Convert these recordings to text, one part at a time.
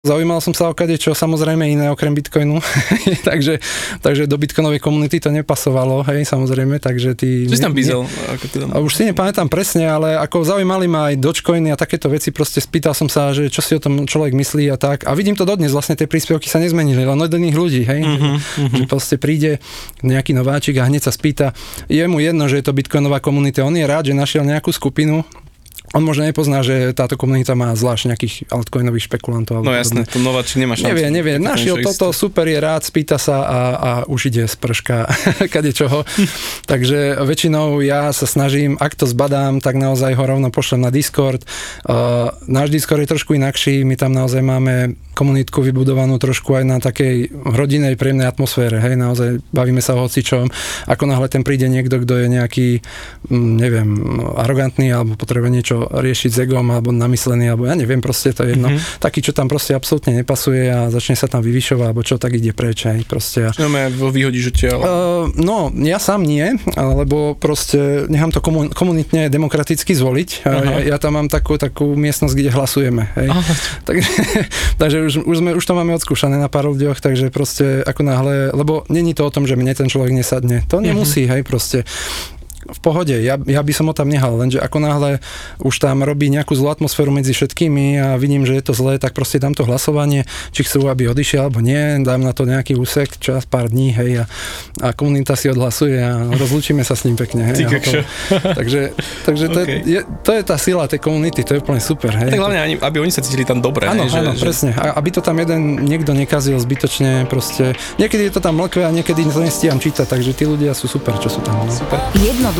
Zaujímal som sa o kade čo samozrejme iné okrem Bitcoinu, takže, takže do Bitcoinovej komunity to nepasovalo, hej, samozrejme, takže ty... Čo si tam bizel? Ako ty tam... Už si nepamätám presne, ale ako zaujímali ma aj Dogecoiny a takéto veci, proste spýtal som sa, že čo si o tom človek myslí a tak. A vidím to dodnes, vlastne tie príspevky sa nezmenili, len od iných ľudí, hej, uh-huh, uh-huh. že proste príde nejaký nováčik a hneď sa spýta, je mu jedno, že je to Bitcoinová komunita, on je rád, že našiel nejakú skupinu, on možno nepozná, že táto komunita má zvlášť nejakých altcoinových špekulantov. No jasné, to nováčik nemá šancu. Nevie, nevie, našiel toto, super, je rád, spýta sa a, a už ide z prška kade čoho. Takže väčšinou ja sa snažím, ak to zbadám, tak naozaj ho rovno pošlem na Discord. Uh, náš Discord je trošku inakší, my tam naozaj máme komunitku vybudovanú trošku aj na takej rodinej, príjemnej atmosfére, hej, naozaj bavíme sa o hocičom. Ako náhle ten príde niekto, kto je nejaký, mm, neviem, arogantný alebo potrebuje niečo riešiť s egom alebo namyslený, alebo ja neviem, proste to je jedno. Mm-hmm. Taký, čo tam proste absolútne nepasuje a začne sa tam vyvyšovať, alebo čo, tak ide preč. Aj, proste. Čo vo vyhodíš odtiaľ? Uh, no, ja sám nie, lebo proste nechám to komun- komunitne demokraticky zvoliť. Uh-huh. Ja, ja tam mám takú, takú miestnosť, kde hlasujeme. Hej. Uh-huh. takže takže už, už, sme, už to máme odskúšané na pár ľuďoch, takže proste ako náhle, lebo není to o tom, že mne ten človek nesadne. To nemusí, uh-huh. hej, proste v pohode, ja, ja by som ho tam nehal, lenže ako náhle už tam robí nejakú zlú atmosféru medzi všetkými a vidím, že je to zlé, tak proste dám to hlasovanie, či chcú, aby odišiel, alebo nie, dám na to nejaký úsek, čas, pár dní, hej, a, a komunita si odhlasuje a rozlúčime sa s ním pekne, hej. takže takže to, okay. je, to je tá sila tej komunity, to je úplne super, hej. Tak hlavne, aby oni sa cítili tam dobre, Áno, áno, že... presne, a, aby to tam jeden niekto nekazil zbytočne, proste, niekedy je to tam mlkvé a niekedy to nestíham čítať, takže tí ľudia sú super, čo sú tam. No. Super. Jednoducho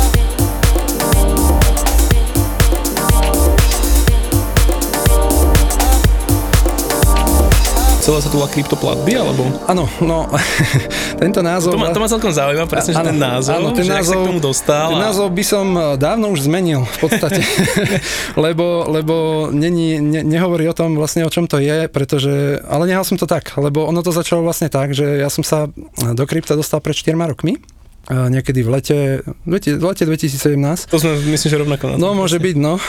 Celé sa tu volá kryptoplatby, alebo? Áno, no, tento názov... To ma, to ma celkom zaujíma, presne, že ten názov, áno, ten že názov, sa k tomu dostal. Ten a... názov by som eh, dávno už zmenil v podstate, lebo, lebo není, ne, nehovorí o tom vlastne, o čom to je, pretože, ale nehal som to tak, lebo ono to začalo vlastne tak, že ja som sa do krypta dostal pred 4 rokmi niekedy v lete, v lete 2017. To sme, myslím, že rovnako. No, môže byť, no.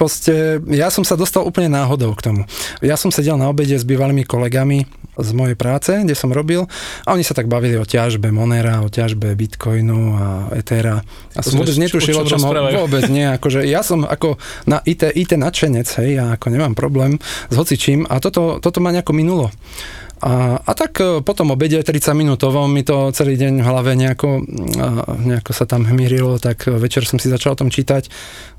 Proste, ja som sa dostal úplne náhodou k tomu. Ja som sedel na obede s bývalými kolegami z mojej práce, kde som robil a oni sa tak bavili o ťažbe Monera, o ťažbe Bitcoinu a Ethera. A som vôbec netušil, o čom, o čom vôbec nie. Akože ja som ako na IT, IT nadšenec, hej, ja ako nemám problém s hocičím a toto, toto ma nejako minulo. A, a tak e, potom obede 30 minútovom mi to celý deň v hlave nejako, nejako sa tam hmírilo, tak večer som si začal o tom čítať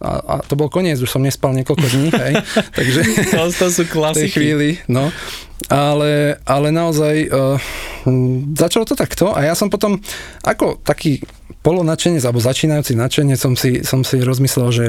a, a to bol koniec, už som nespal niekoľko dní, hej, takže to, to sú klasiky. tej chvíli, no. Ale, ale naozaj uh, začalo to takto a ja som potom ako taký polonačenec alebo začínajúci načenec som si, som si rozmyslel, že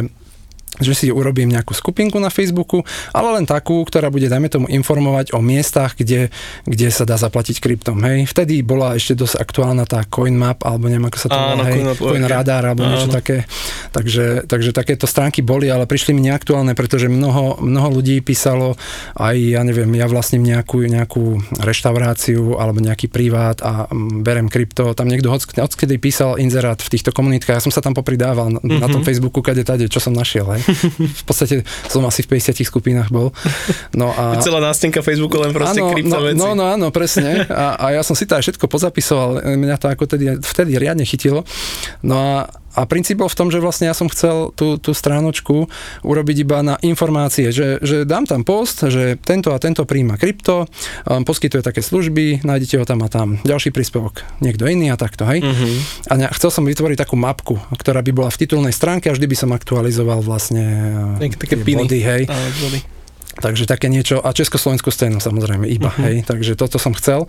že si urobím nejakú skupinku na Facebooku, ale len takú, ktorá bude, dajme tomu, informovať o miestach, kde, kde sa dá zaplatiť kryptom. Hej. Vtedy bola ešte dosť aktuálna tá CoinMap, alebo neviem, ako sa to volá, hej, CoinRadar, alebo niečo také. Takže, takže takéto stránky boli, ale prišli mi neaktuálne, pretože mnoho, mnoho ľudí písalo aj, ja neviem, ja vlastním nejakú, nejakú reštauráciu alebo nejaký privát a mm, berem krypto. Tam niekto odkedy písal inzerát v týchto komunitkách, ja som sa tam popridával mm-hmm. na tom mhm. Facebooku, kade tade, čo som našiel. Hej v podstate som asi v 50 skupinách bol. No a... Celá nástenka Facebooku len proste áno, kryptoveci. No, no, áno, presne. A, a ja som si to aj všetko pozapisoval. Mňa to ako tedy, vtedy riadne chytilo. No a a princíp bol v tom, že vlastne ja som chcel tú, tú stránočku urobiť iba na informácie, že, že dám tam post, že tento a tento príjma krypto, um, poskytuje také služby, nájdete ho tam a tam. Ďalší príspevok, niekto iný a takto, hej. Uh-huh. A ne, chcel som vytvoriť takú mapku, ktorá by bola v titulnej stránke a vždy by som aktualizoval vlastne uh, také piny. body, hej. A, body. Takže také niečo, a československú scénu samozrejme iba, uh-huh. hej, takže toto som chcel.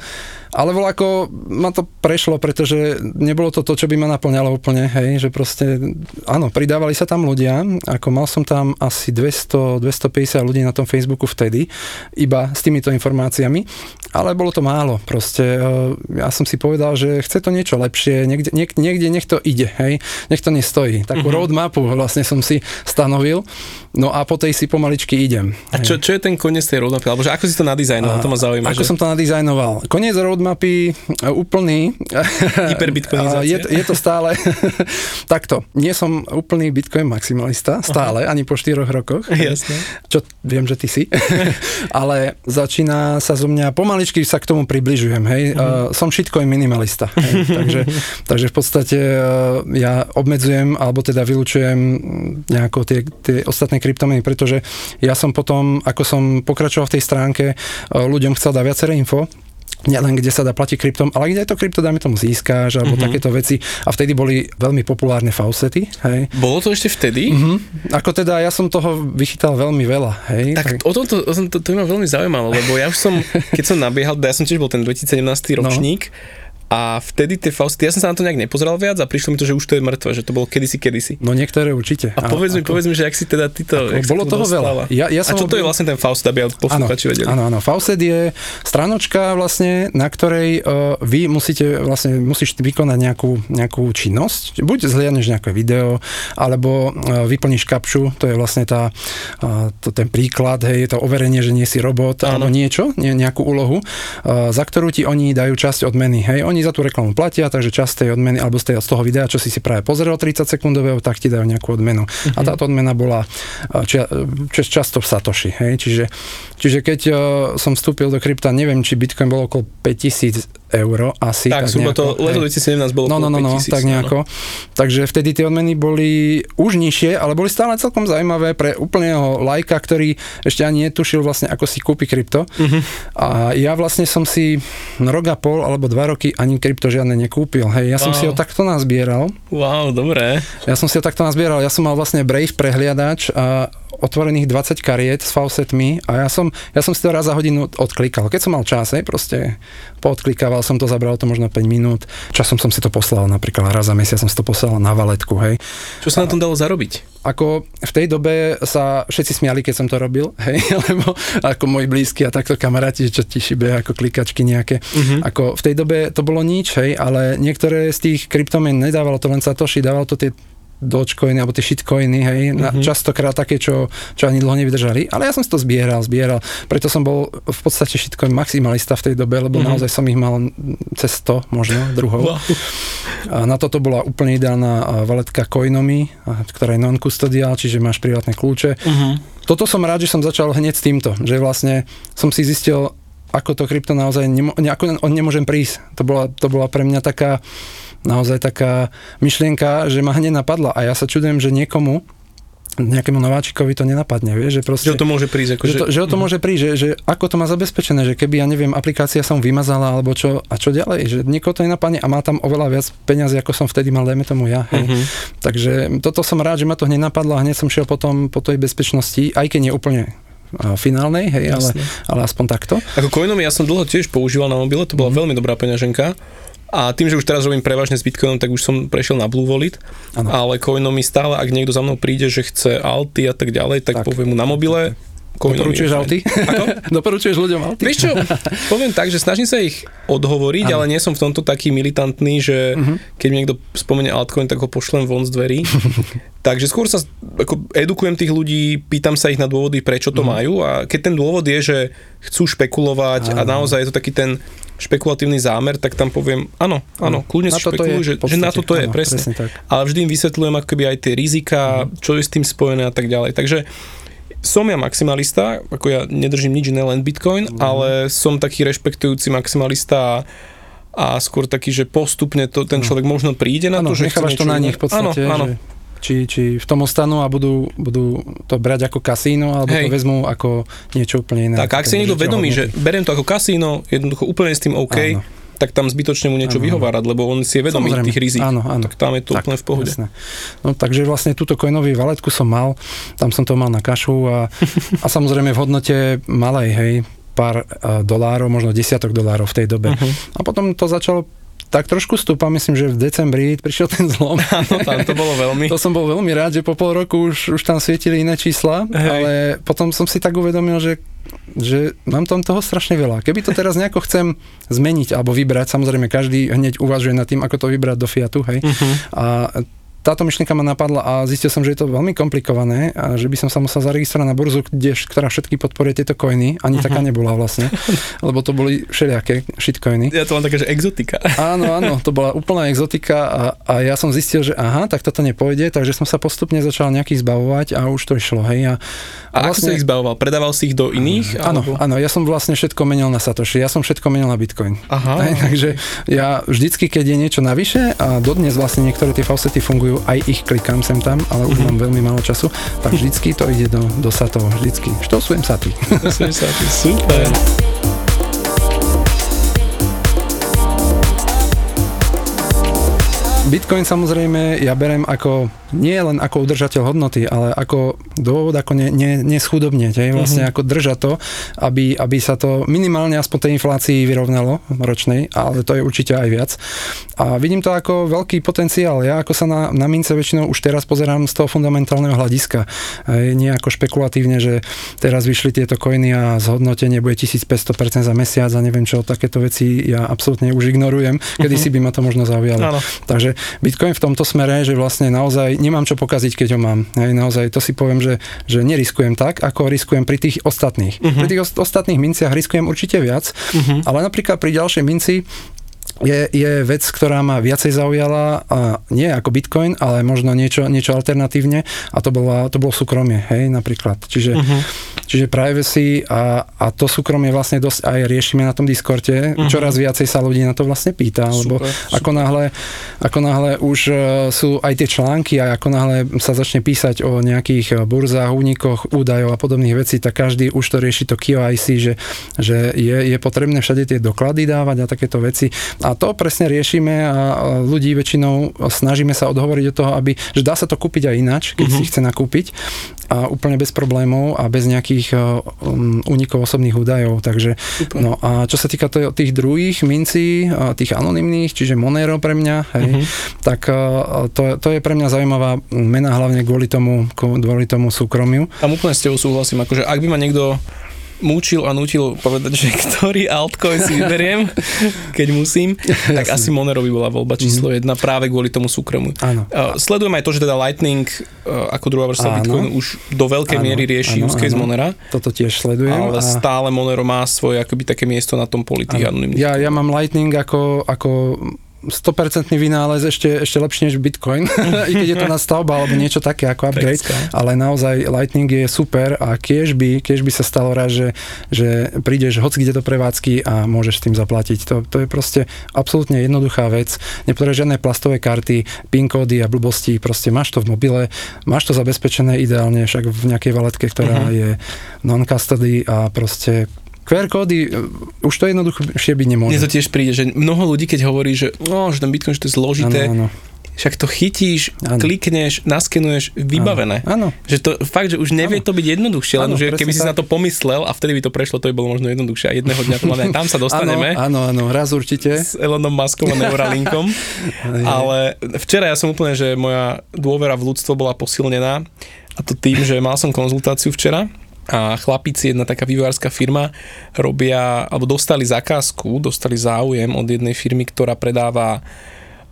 Ale bolo ako, ma to prešlo, pretože nebolo to to, čo by ma naplňalo úplne, hej, že proste, áno, pridávali sa tam ľudia, ako mal som tam asi 200, 250 ľudí na tom Facebooku vtedy, iba s týmito informáciami, ale bolo to málo, proste, e, ja som si povedal, že chce to niečo lepšie, niekde, niek, niekde nech to ide, hej, nech to nestojí. Takú uh-huh. roadmapu vlastne som si stanovil, No a po tej si pomaličky idem. A čo, čo je ten koniec tej roadmapy? Alebo že ako si to nadizajnoval? To ma zaujíma. Ako že... som to nadizajnoval? Koniec roadmapy e, úplný. Hyperbitcoinizácia. Je, je to stále takto. Nie som úplný bitcoin maximalista, stále, Aha. ani po 4 rokoch. Jasne. Čo viem, že ty si. Ale začína sa zo mňa, pomaličky sa k tomu približujem, hej. Uh-huh. Uh, som shitcoin minimalista. Hej. takže, takže v podstate uh, ja obmedzujem, alebo teda vylučujem nejako tie, tie ostatné kryptomeny, pretože ja som potom, ako som pokračoval v tej stránke, e, ľuďom chcel dať viaceré info, nielen kde sa dá platiť kryptom, ale kde aj to krypto, dáme tomu, získáš, alebo mm-hmm. takéto veci. A vtedy boli veľmi populárne fausety. Hej. Bolo to ešte vtedy? Mm-hmm. Ako teda, ja som toho vychytal veľmi veľa. Hej. Tak, tak... o tomto, o tomto to, to ma veľmi zaujímalo, lebo ja už som, keď som nabiehal, ja som tiež bol ten 2017 ročník, no a vtedy tie Fausty, ja som sa na to nejak nepozeral viac a prišlo mi to, že už to je mŕtve, že to bolo kedysi, kedysi. No niektoré určite. A povedz mi, povedz mi, že ak si teda ty to... Bolo toho veľa. Ja, ja som a čo to je vlastne ten Faust, aby posluchači vedeli? Áno, áno. Faustet je stranočka vlastne, na ktorej uh, vy musíte, vlastne musíš vykonať nejakú, nejakú činnosť. Buď zhliadneš nejaké video, alebo uh, vyplníš kapšu, to je vlastne tá, uh, to, ten príklad, hej, je to overenie, že nie si robot, áno. alebo niečo, nie, nejakú úlohu, uh, za ktorú ti oni dajú časť odmeny, hej, oni za tú reklamu platia, takže časť tej odmeny, alebo z, tej, z toho videa, čo si si práve pozrel 30 sekundového, tak ti dajú nejakú odmenu. Uh-huh. A mhm. táto odmena bola čia, čas, často v Satoshi. Hej? Čiže, čiže keď uh, som vstúpil do krypta, neviem, či Bitcoin bol okolo 5000 eur asi. Tak, tak nejako, to leto 2017 bolo no, no, no, no, 5000, tak nejako. No. Takže vtedy tie odmeny boli už nižšie, ale boli stále celkom zaujímavé pre úplného lajka, ktorý ešte ani netušil vlastne, ako si kúpi krypto. Uh-huh. A ja vlastne som si rok a pol alebo dva roky ani krypto žiadne nekúpil. Hej, ja wow. som si ho takto nazbieral. Wow, dobré. Ja som si ho takto nazbieral. Ja som mal vlastne Brave prehliadač a otvorených 20 kariet s faucetmi a ja som, ja som si to raz za hodinu odklikal. Keď som mal čas, hej, proste poodklikával som to, zabralo to možno 5 minút. Časom som si to poslal, napríklad raz za mesiac som si to poslal na valetku, hej. Čo sa na tom dalo zarobiť? Ako v tej dobe sa všetci smiali, keď som to robil, hej, lebo ako moji blízky a takto kamaráti, čo ti šibe ako klikačky nejaké. Uh-huh. Ako v tej dobe to bolo nič, hej, ale niektoré z tých kryptomien nedávalo to len Satoshi, dávalo to tie Dogecoiny alebo tie shitcoiny, hej, mm-hmm. častokrát také, čo, čo ani dlho nevydržali, ale ja som si to zbieral, zbieral, preto som bol v podstate shitcoin maximalista v tej dobe, lebo mm-hmm. naozaj som ich mal cez 100 možno druhov. Wow. A na toto bola úplne ideálna valetka Coinomy, ktorá je non-custodial, čiže máš privátne kľúče. Mm-hmm. Toto som rád, že som začal hneď s týmto, že vlastne som si zistil, ako to krypto naozaj, nemo, ako on nemôžem prísť. To bola, to bola pre mňa taká naozaj taká myšlienka, že ma hneď napadla a ja sa čudujem, že niekomu nejakému nováčikovi to nenapadne, vieš, že proste... Že to môže prísť, ako že, že, že o to môže prísť, že, že ako to má zabezpečené, že keby, ja neviem, aplikácia som vymazala, alebo čo, a čo ďalej, že niekoho to nenapadne a má tam oveľa viac peniazy, ako som vtedy mal, dajme tomu ja. Hej. Uh-huh. Takže toto som rád, že ma to hneď napadlo a hneď som šiel potom po tej bezpečnosti, aj keď nie úplne finálnej, hej, ale, ale aspoň takto. Ako Coinomy ja som dlho tiež používal na mobile, to bola mm. veľmi dobrá peňaženka. A tým, že už teraz robím prevažne s Bitcoinom, tak už som prešiel na Blue Wallet, ano. ale Coinomi stále, ak niekto za mnou príde, že chce alty a tak ďalej, tak, tak. poviem mu na mobile, Doporučuješ alty? Ako? Doporučuješ ľuďom alty? Vieš čo, poviem tak, že snažím sa ich odhovoriť, ano. ale nie som v tomto taký militantný, že uh-huh. keď mi niekto spomene altcoin, tak ho pošlem von z dverí. Takže skôr sa ako edukujem tých ľudí, pýtam sa ich na dôvody, prečo to uh-huh. majú a keď ten dôvod je, že chcú špekulovať ano. a naozaj je to taký ten špekulatívny zámer, tak tam poviem, áno, áno, kľudne si špekuluj, že, že na to to je, presne. presne tak. Ale vždy im vysvetľujem ako keby aj tie rizika, mm. čo je s tým spojené a tak ďalej. Takže som ja maximalista, ako ja nedržím nič iné, len Bitcoin, mm. ale som taký rešpektujúci maximalista a, a skôr taký, že postupne to, ten človek možno príde na ano, to, že nechávaš to na nich v podstate, áno, áno. Že či, či v tom ostanú a budú, budú to brať ako kasíno, alebo Hej. to vezmú ako niečo úplne iné. Tak ak si niekto vedomí, že beriem to ako kasíno, jednoducho úplne s tým OK, áno tak tam zbytočne mu niečo áno. vyhovárať, lebo on si je vedomý Samozrejme. tých rizik. Áno, áno. Tak tam je to tak, úplne v pohode. Jasné. No takže vlastne túto coinový valetku som mal, tam som to mal na kašu a, a samozrejme v hodnote malej, hej, pár uh, dolárov, možno desiatok dolárov v tej dobe. Uh-huh. A potom to začalo tak trošku stúpa, myslím, že v decembri prišiel ten zlom. Áno, tam to bolo veľmi. to som bol veľmi rád, že po pol roku už, už tam svietili iné čísla, Hej. ale potom som si tak uvedomil, že že mám tam toho strašne veľa. Keby to teraz nejako chcem zmeniť alebo vybrať, samozrejme každý hneď uvažuje nad tým, ako to vybrať do Fiatu, hej. Uh-huh. A táto myšlienka ma napadla a zistil som, že je to veľmi komplikované a že by som sa musel zaregistrovať na burzu, kde, ktorá všetky podporuje tieto coiny. Ani uh-huh. taká nebola vlastne, lebo to boli všelijaké shitcoiny. Ja to mám také, že exotika. Áno, áno, to bola úplná exotika a, a ja som zistil, že aha, tak toto nepôjde, takže som sa postupne začal nejakých zbavovať a už to išlo, hej. A, a, a vlastne, ako si ich zbavoval? Predával si ich do iných? Áno, alebo? áno, ja som vlastne všetko menil na Satoshi, ja som všetko menil na Bitcoin. Aha. Hej, takže ja vždycky, keď je niečo navyše a dodnes vlastne niektoré tie faucety fungujú, aj ich klikám sem tam, ale už mm-hmm. mám veľmi málo času, tak vždycky to ide do, do satov, vždycky. Štosujem saty. Štosujem saty, super. Bitcoin samozrejme ja berem ako nie len ako udržateľ hodnoty, ale ako dôvod, ako ne, ne, neschudobnieť, hej, vlastne uh-huh. ako držať to, aby, aby sa to minimálne aspoň tej inflácii vyrovnalo ročnej, ale to je určite aj viac. A vidím to ako veľký potenciál. Ja ako sa na, na mince väčšinou už teraz pozerám z toho fundamentálneho hľadiska. Hej, nie ako špekulatívne, že teraz vyšli tieto koiny a zhodnotenie bude 1500% za mesiac a neviem čo, takéto veci ja absolútne už ignorujem, kedy si by ma to možno zaujalo. Takže Bitcoin v tomto smere, že vlastne naozaj nemám čo pokaziť, keď ho mám. Hej, naozaj to si poviem, že, že neriskujem tak, ako riskujem pri tých ostatných. Uh-huh. Pri tých ostatných minciach riskujem určite viac, uh-huh. ale napríklad pri ďalšej minci je, je vec, ktorá ma viacej zaujala, a nie ako Bitcoin, ale možno niečo, niečo alternatívne a to, bola, to bolo súkromie, hej, napríklad. Čiže, uh-huh. Čiže privacy a, a to súkromie vlastne dosť aj riešime na tom Discorde. Uh-huh. Čoraz viacej sa ľudí na to vlastne pýta, super, lebo super. Ako, náhle, ako náhle už e, sú aj tie články a ako náhle sa začne písať o nejakých e, burzách, únikoch, údajov a podobných vecí, tak každý už to rieši to KYC, že, že je, je potrebné všade tie doklady dávať a takéto veci a to presne riešime a ľudí väčšinou snažíme sa odhovoriť od toho, aby, že dá sa to kúpiť aj ináč, keď uh-huh. si chce nakúpiť a úplne bez problémov a bez nejakých um, únikov osobných údajov. Takže, no a čo sa týka to, tých druhých mincí, tých anonymných, čiže Monero pre mňa, hej, uh-huh. tak to, to je pre mňa zaujímavá mena hlavne kvôli tomu, kvôli tomu súkromiu. Tam úplne s tebou súhlasím, akože ak by ma niekto múčil a nutil povedať, že ktorý altcoin si vyberiem, keď musím, tak Jasne. asi Monero by bola voľba číslo mm. jedna práve kvôli tomu súkromu. Áno. Uh, sledujem aj to, že teda Lightning uh, ako druhá vrstva Bitcoinu už do veľkej áno. miery rieši áno, use case Monera. Toto tiež sledujem. Ale a... stále Monero má svoje akoby také miesto na tom poli tých. Ja, ja mám Lightning ako, ako 100% vynález ešte, ešte lepšie než Bitcoin, i keď je to na stavba alebo niečo také ako upgrade, ale naozaj Lightning je super a keď by, keď by sa stalo raz, že, že prídeš hoci kde do prevádzky a môžeš s tým zaplatiť. To, to je proste absolútne jednoduchá vec. Nepotrebuješ žiadne plastové karty, PIN kódy a blbosti, proste máš to v mobile, máš to zabezpečené ideálne však v nejakej valetke, ktorá uh-huh. je non-custody a proste QR kódy, e, už to jednoduchšie byť nemôže. Mne to tiež príde, že mnoho ľudí, keď hovorí, že, no, že ten Bitcoin, že to je zložité, ano, ano. však to chytíš, ano. klikneš, naskenuješ, vybavené. Áno. Že to fakt, že už nevie ano. to byť jednoduchšie, len že keby si tak. na to pomyslel a vtedy by to prešlo, to by bolo možno jednoduchšie. A jedného dňa to tam sa dostaneme. Áno, áno, raz určite. S Elonom Muskom a Neuralinkom. Ale včera ja som úplne, že moja dôvera v ľudstvo bola posilnená a to tým, že mal som konzultáciu včera a chlapici, jedna taká vývojárska firma, robia, alebo dostali zakázku, dostali záujem od jednej firmy, ktorá predáva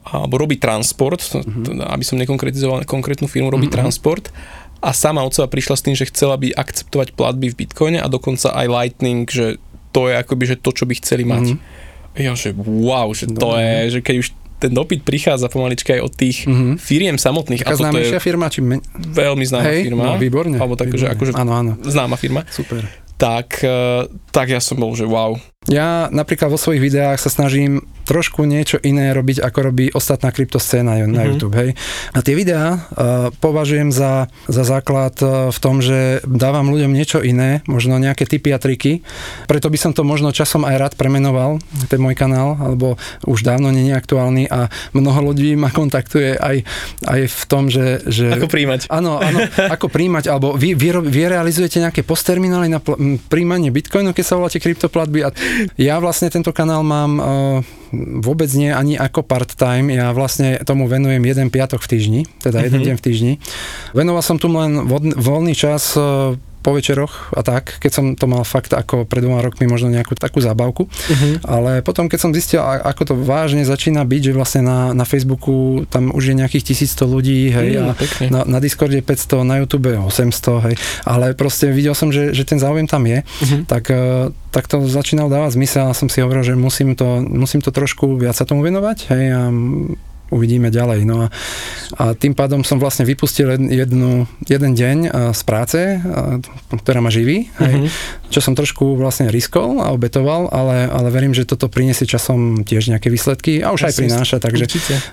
alebo robí transport, mm-hmm. aby som nekonkretizoval konkrétnu firmu, robí mm-hmm. transport a sama od seba prišla s tým, že chcela by akceptovať platby v Bitcoine a dokonca aj Lightning, že to je akoby, že to, čo by chceli mať. Mm-hmm. Ja, že wow, že to no, je, že keď už ten dopyt prichádza pomaličky aj od tých mm-hmm. firiem samotných. Taká známejšia firma? Či men... Veľmi známa Hej, firma. No, výborne. Alebo tak, výborne. že akože áno, áno. známa firma. Super. Tak, eh, tak ja som bol, že wow. Ja napríklad vo svojich videách sa snažím trošku niečo iné robiť, ako robí ostatná kryptoscéna na mm-hmm. YouTube. Hej. A tie videá uh, považujem za, za základ uh, v tom, že dávam ľuďom niečo iné, možno nejaké typy a triky. Preto by som to možno časom aj rád premenoval, ten môj kanál, alebo už dávno nie je aktuálny a mnoho ľudí ma kontaktuje aj, aj v tom, že, že... Ako príjmať. Áno, áno, ako príjmať, alebo vy, vy, vy realizujete nejaké postterminály na pl- príjmanie bitcoinu, keď sa voláte kryptoplatby a ja vlastne tento kanál mám uh, vôbec nie ani ako part-time, ja vlastne tomu venujem jeden piatok v týždni, teda jeden uh-huh. deň v týždni. Venoval som tu len voľný čas uh, po večeroch a tak, keď som to mal fakt ako pred dvoma rokmi možno nejakú takú zábavku, uh-huh. ale potom keď som zistil, ako to vážne začína byť, že vlastne na, na Facebooku tam už je nejakých 1100 ľudí, hej, mm, a na, na Discorde 500, na YouTube 800, hej, ale proste videl som, že, že ten záujem tam je, uh-huh. tak, e, tak to začínalo dávať zmysel a som si hovoril, že musím to, musím to trošku viac sa tomu venovať, hej, a uvidíme ďalej. No a, a tým pádom som vlastne vypustil jednu, jeden deň z práce, ktorá ma živí, hej, mm-hmm. čo som trošku vlastne riskol a obetoval, ale, ale verím, že toto priniesie časom tiež nejaké výsledky a už aj prináša, takže,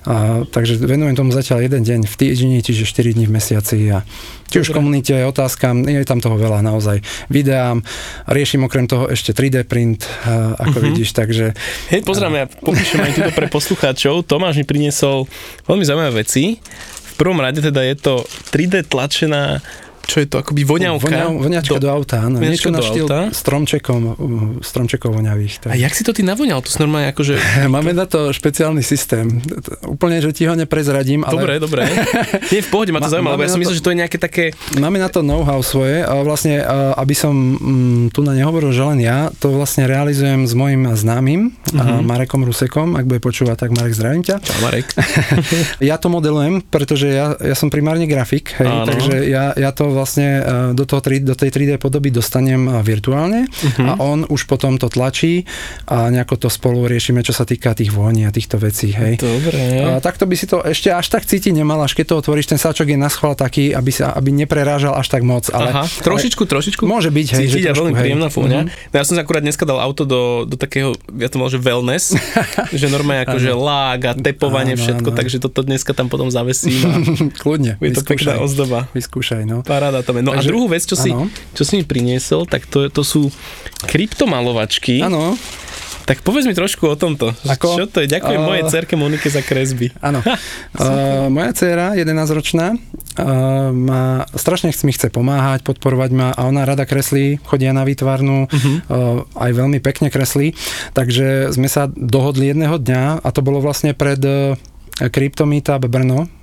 a, takže venujem tomu zatiaľ jeden deň v týždni, čiže 4 dní v mesiaci a či už v komunite, otázkam, je tam toho veľa naozaj. Videám, riešim okrem toho ešte 3D print, ako uh-huh. vidíš, takže... Hej, pozrám, ja popíšem aj túto pre poslucháčov. Tomáš mi priniesol veľmi zaujímavé veci. V prvom rade teda je to 3D tlačená čo je to, akoby voňavka? Voňa, voňačka do, do auta, áno. Niečo na štýl stromčekom, stromčekov voňavých. Tak. A jak si to ty navoňal? To normálne akože... Máme na to špeciálny systém. Úplne, že ti ho neprezradím, ale... Dobre, dobre. Nie, v pohode, ma to zaujímalo, ja som myslel, že to je nejaké také... Máme na to know-how svoje, ale vlastne, aby som mm, tu na nehovoril, že len ja, to vlastne realizujem s mojim známym, mm-hmm. Marekom Rusekom, ak bude počúvať, tak Marek, zdravím ťa. Čau, Marek. ja to modelujem, pretože ja, ja som primárne grafik, hej, takže ja, ja to vlastne e, do, toho, do tej 3D podoby dostanem e, virtuálne uh-huh. a on už potom to tlačí a nejako to spolu riešime, čo sa týka tých vôni a týchto vecí. Hej. Dobre. A takto by si to ešte až tak cítiť nemal, až keď to otvoríš, ten sáčok je na schvál taký, aby, sa, aby neprerážal až tak moc. Ale, Aha, trošičku, trošičku. Môže byť, hej. Cítiť že trošku, veľmi hej. príjemná fúňa. Uh-huh. No ja som sa akurát dneska dal auto do, do takého, ja to mal, že wellness, že normálne akože lák a tepovanie, ano, všetko, ano. takže toto dneska tam potom zavesím. Kľudne, je to pekná ozdoba. Vyskúšaj, no. Paráda tam je. No Takže, a druhú vec, čo si, čo si mi priniesol, tak to, to sú kryptomalovačky. Áno. Tak povedz mi trošku o tomto. Ako? Čo to je? Ďakujem uh, mojej cerke Monike za kresby. Áno. uh, moja dcera, 11-ročná, uh, má, strašne mi chce pomáhať, podporovať ma a ona rada kreslí, chodia na výtvarnú, uh-huh. uh, aj veľmi pekne kreslí. Takže sme sa dohodli jedného dňa a to bolo vlastne pred uh, Cryptomeetup Brno,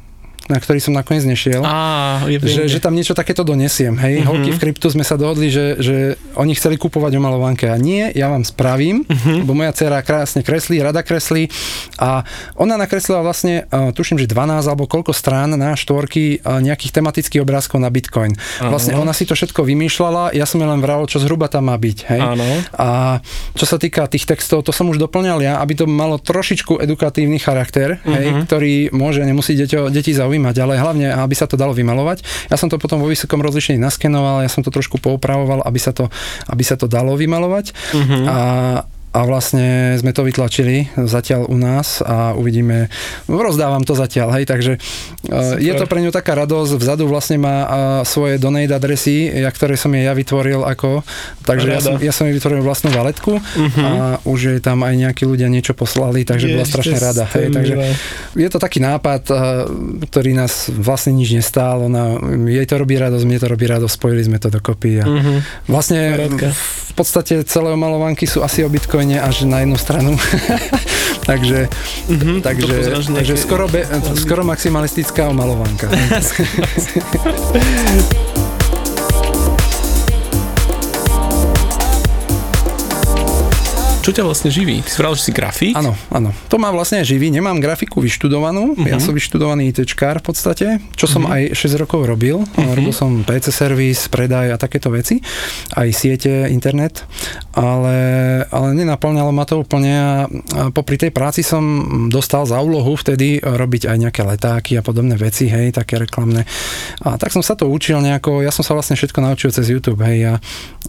na ktorý som nakoniec nešiel, Á, že, že tam niečo takéto donesiem. Hej, uh-huh. holky v kryptu sme sa dohodli, že, že oni chceli kupovať omalovanke a nie, ja vám spravím, uh-huh. lebo moja dcera krásne kreslí, rada kreslí a ona nakreslila vlastne, uh, tuším, že 12 alebo koľko strán na štvorky uh, nejakých tematických obrázkov na Bitcoin. Uh-huh. Vlastne ona si to všetko vymýšľala, ja som len vral, čo zhruba tam má byť. Hej? A čo sa týka tých textov, to som už doplňal ja, aby to malo trošičku edukatívny charakter, uh-huh. hej, ktorý môže, nemusí deťo, deti zaujímať zaujímať, ale hlavne, aby sa to dalo vymalovať. Ja som to potom vo vysokom rozlišení naskenoval, ja som to trošku poupravoval, aby sa to, aby sa to dalo vymalovať. Uh-huh. A, a vlastne sme to vytlačili zatiaľ u nás a uvidíme, rozdávam to zatiaľ, hej, takže Super. je to pre ňu taká radosť, vzadu vlastne má svoje donate adresy, ja, ktoré som jej ja vytvoril ako, takže ja som, ja som jej vytvoril vlastnú valetku uh-huh. a už jej tam aj nejakí ľudia niečo poslali, takže bola strašne rada, hej, takže je to taký nápad, ktorý nás vlastne nič nestál, ona, jej to robí radosť, mne to robí radosť, spojili sme to dokopy a uh-huh. vlastne v podstate celé omalovanky sú asi o Bitcoin prepojenie až na jednu stranu. takže mm-hmm, takže, takže skoro, be, skoro maximalistická omalovanka. Čo ťa vlastne živí? Ty si že si grafik? Áno, áno. To ma vlastne živí. Nemám grafiku vyštudovanú. Uh-huh. Ja mhm. som vyštudovaný ITčkár v podstate, čo som uh-huh. aj 6 rokov robil. Uh-huh. Robil som PC servis, predaj a takéto veci. Aj siete, internet. Ale, ale nenaplňalo ma to úplne a, a popri tej práci som dostal za úlohu vtedy robiť aj nejaké letáky a podobné veci, hej, také reklamné. A tak som sa to učil nejako, ja som sa vlastne všetko naučil cez YouTube, hej, ja,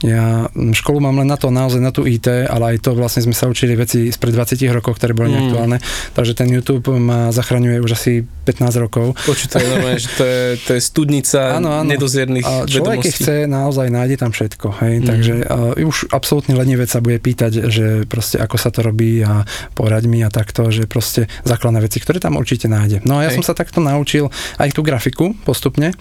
ja školu mám len na to, naozaj na tú IT, ale aj to vlastne vlastne sme sa učili veci spred 20 rokov, ktoré boli mm. neaktuálne. Takže ten YouTube ma zachraňuje už asi 15 rokov. Je normálne, že to je, to je studnica áno, áno. nedoziernych a človek, keď chce, naozaj nájde tam všetko. Hej? Mm. Takže uh, už absolútny lenivec sa bude pýtať, že proste ako sa to robí a poraď mi a takto, že proste základné veci, ktoré tam určite nájde. No a ja hej. som sa takto naučil aj tú grafiku postupne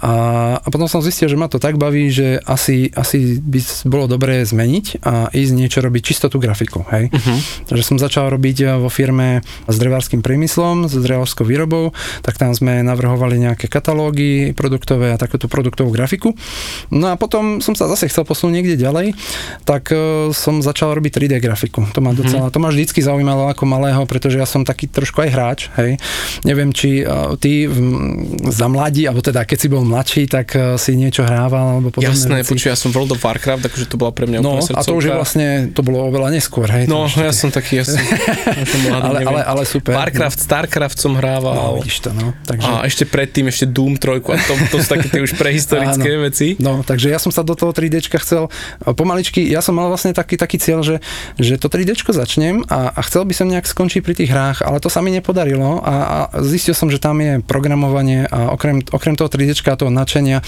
a, a potom som zistil, že ma to tak baví, že asi, asi by bolo dobré zmeniť a ísť niečo robiť čisto tú tú grafiku, hej. Uh-huh. Takže som začal robiť vo firme s drevárským priemyslom, s drevárskou výrobou, tak tam sme navrhovali nejaké katalógy produktové a takúto produktovú grafiku. No a potom som sa zase chcel posunúť niekde ďalej, tak som začal robiť 3D grafiku. To ma docela, uh-huh. to ma vždycky zaujímalo ako malého, pretože ja som taký trošku aj hráč, hej. Neviem, či ty v, za mladí, alebo teda keď si bol mladší, tak si niečo hrával, alebo podobné Jasné, počuj, ja som World of Warcraft, takže to bola pre mňa No, a to už je vlastne, to bolo oveľa neskôr, hej. No, ja som taký, ja som, mladý, ale, ale, ale super. Warcraft, no. Starcraft som hrával. No, vidíš to, no. Takže... A ešte predtým, ešte Doom 3, a to, to sú také tie už prehistorické Áno. veci. No, takže ja som sa do toho 3D chcel, pomaličky, ja som mal vlastne taký, taký cieľ, že, že to 3D začnem a, a chcel by som nejak skončiť pri tých hrách, ale to sa mi nepodarilo a, a zistil som, že tam je programovanie a okrem, okrem toho 3D a toho nadšenia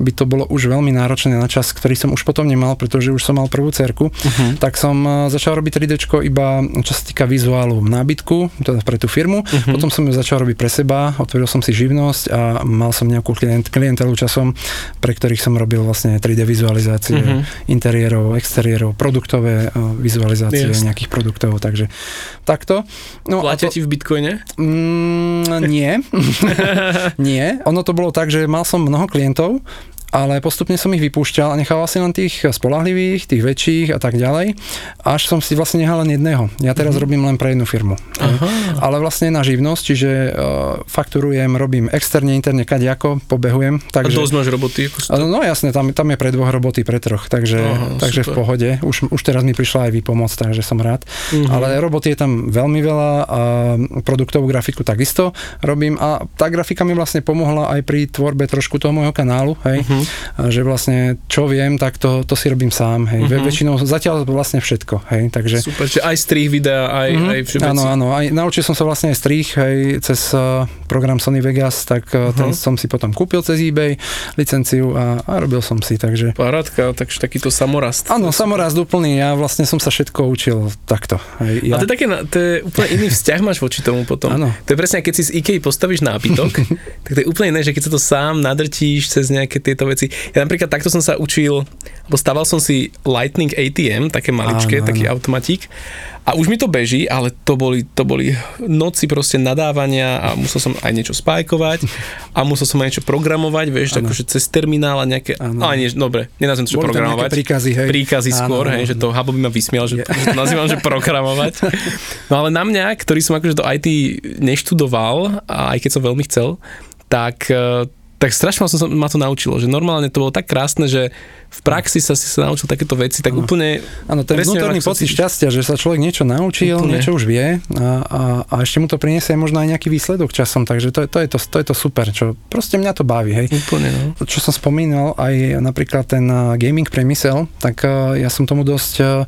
by to bolo už veľmi náročné na čas, ktorý som už potom nemal, pretože už som mal prvú cerku, uh-huh. tak som začal robiť 3D iba čo sa týka vizuálu nábytku, teda pre tú firmu. Uh-huh. Potom som ju začal robiť pre seba, otvoril som si živnosť a mal som nejakú klient, klientelu časom, pre ktorých som robil vlastne 3D vizualizácie uh-huh. interiérov, exteriérov, produktové e, vizualizácie yes. nejakých produktov, takže takto. No, Platia to, ti v bitcoine? Mm, nie. nie. Ono to bolo tak, že mal som mnoho klientov, ale postupne som ich vypúšťal a nechával si len tých spolahlivých, tých väčších a tak ďalej, až som si vlastne nehal len jedného. Ja teraz mm-hmm. robím len pre jednu firmu. Aha. Ale vlastne na živnosť, čiže uh, fakturujem, robím externe, interne, kadejako, pobehujem. Takže, a dosť máš roboty? No jasne, tam, tam je pre dvoch roboty, pre troch, takže, Aha, takže v pohode. Už, už teraz mi prišla aj výpomoc, takže som rád. Mm-hmm. Ale roboty je tam veľmi veľa a produktovú grafiku takisto robím a tá grafika mi vlastne pomohla aj pri tvorbe trošku toho môjho kanálu, hej. Mm-hmm uh-huh. že vlastne čo viem, tak to, to si robím sám, hej. Uh-huh. Väčšinou zatiaľ vlastne všetko, hej. Takže... Super, že aj strih videa, aj, uh-huh. aj všetko. Áno, áno, aj naučil som sa vlastne aj strih, hej, cez uh, program Sony Vegas, tak uh, uh-huh. ten som si potom kúpil cez eBay licenciu a, a robil som si, takže... Parádka, takže takýto samorast. Áno, samorast úplný, ja vlastne som sa všetko učil takto. Hej, ja. A to je také, to je úplne iný vzťah máš voči tomu potom. Áno. To je presne, keď si z IKEA postavíš nábytok, tak to je úplne iné, že keď sa to sám nadrtíš cez nejaké tieto veci. Ja napríklad takto som sa učil, lebo staval som si Lightning ATM, také maličké, áno, taký áno. automatík. A už mi to beží, ale to boli, to boli noci proste nadávania a musel som aj niečo spajkovať a musel som aj niečo programovať, vieš, akože cez terminál a nejaké, ano. ale nie, dobre, nenazvem to, že programovať. príkazy, hej. Príkazy skôr, ano, hej, že to Habo by ma vysmiel, že, že to nazývam, že programovať. No ale na mňa, ktorý som akože to IT neštudoval, a aj keď som veľmi chcel, tak eh, tak strašne ma, ma to naučilo, že normálne to bolo tak krásne, že v praxi sa si sa naučil takéto veci, tak ano. úplne... Áno, ten vnútorný pocit šťastia, že sa človek niečo naučil, úplne. niečo už vie a, a, a ešte mu to priniesie možno aj nejaký výsledok časom, takže to, to, je to, to je to super, čo proste mňa to baví, hej. Úplne, no. Čo som spomínal, aj napríklad ten gaming priemysel, tak ja som tomu dosť,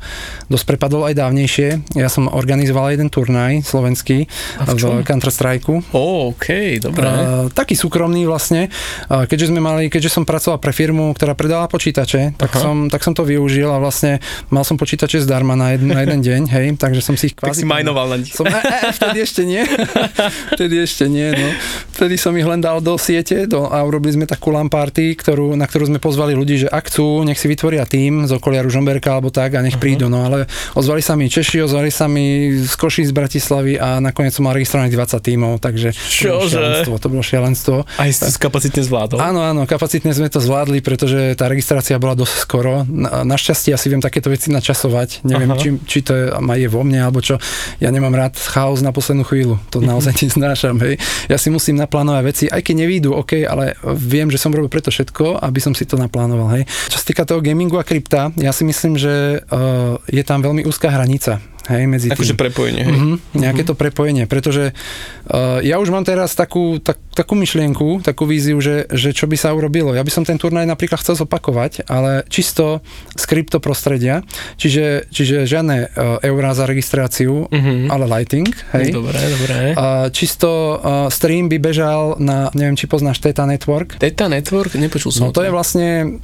dosť prepadol aj dávnejšie. Ja som organizoval jeden turnaj slovenský v, v Counter-Strike. Oh, OK, dobré. Uh, taký súkromný vlastne, keďže sme mali, keďže som pracoval pre firmu, ktorá predala počítače, tak som, tak som to využil a vlastne mal som počítače zdarma na, jeden, na jeden deň, hej, takže som si ich kvázi... Tak si majnoval na nich. Som, e, e, vtedy ešte nie. vtedy ešte nie, no. Vtedy som ich len dal do siete do, a urobili sme takú LAN party, ktorú, na ktorú sme pozvali ľudí, že ak chcú, nech si vytvoria tým z okolia Ružomberka alebo tak a nech uh-huh. prídu, no ale ozvali sa mi Češi, ozvali sa mi z Koší, z Bratislavy a nakoniec som mal registrovaných 20 tímov, takže to bolo šialenstvo. To bolo šialenstvo. Aj to kapacitne zvládol? Áno, áno, kapacitne sme to zvládli, pretože tá registrácia bola dosť skoro. Na, našťastie asi viem takéto veci načasovať. Neviem, či, či to je, je vo mne, alebo čo. Ja nemám rád chaos na poslednú chvíľu. To naozaj neznášam. Hej. Ja si musím naplánovať veci, aj keď nevídu, OK, ale viem, že som robil preto všetko, aby som si to naplánoval. Hej. Čo sa týka toho gamingu a krypta, ja si myslím, že uh, je tam veľmi úzká hranica. Hej, medzi akože prepojenie, hej? Uh-huh, nejaké uh-huh. to prepojenie, pretože uh, ja už mám teraz takú, tak, takú myšlienku, takú víziu, že, že čo by sa urobilo. Ja by som ten turnaj napríklad chcel zopakovať, ale čisto z krypto prostredia, čiže, čiže žiadne uh, eurá za registráciu, uh-huh. ale lighting, hej. Dobre, dobre. Uh, čisto uh, stream by bežal na, neviem, či poznáš Theta Network. Theta Network? Nepočul som. No to je vlastne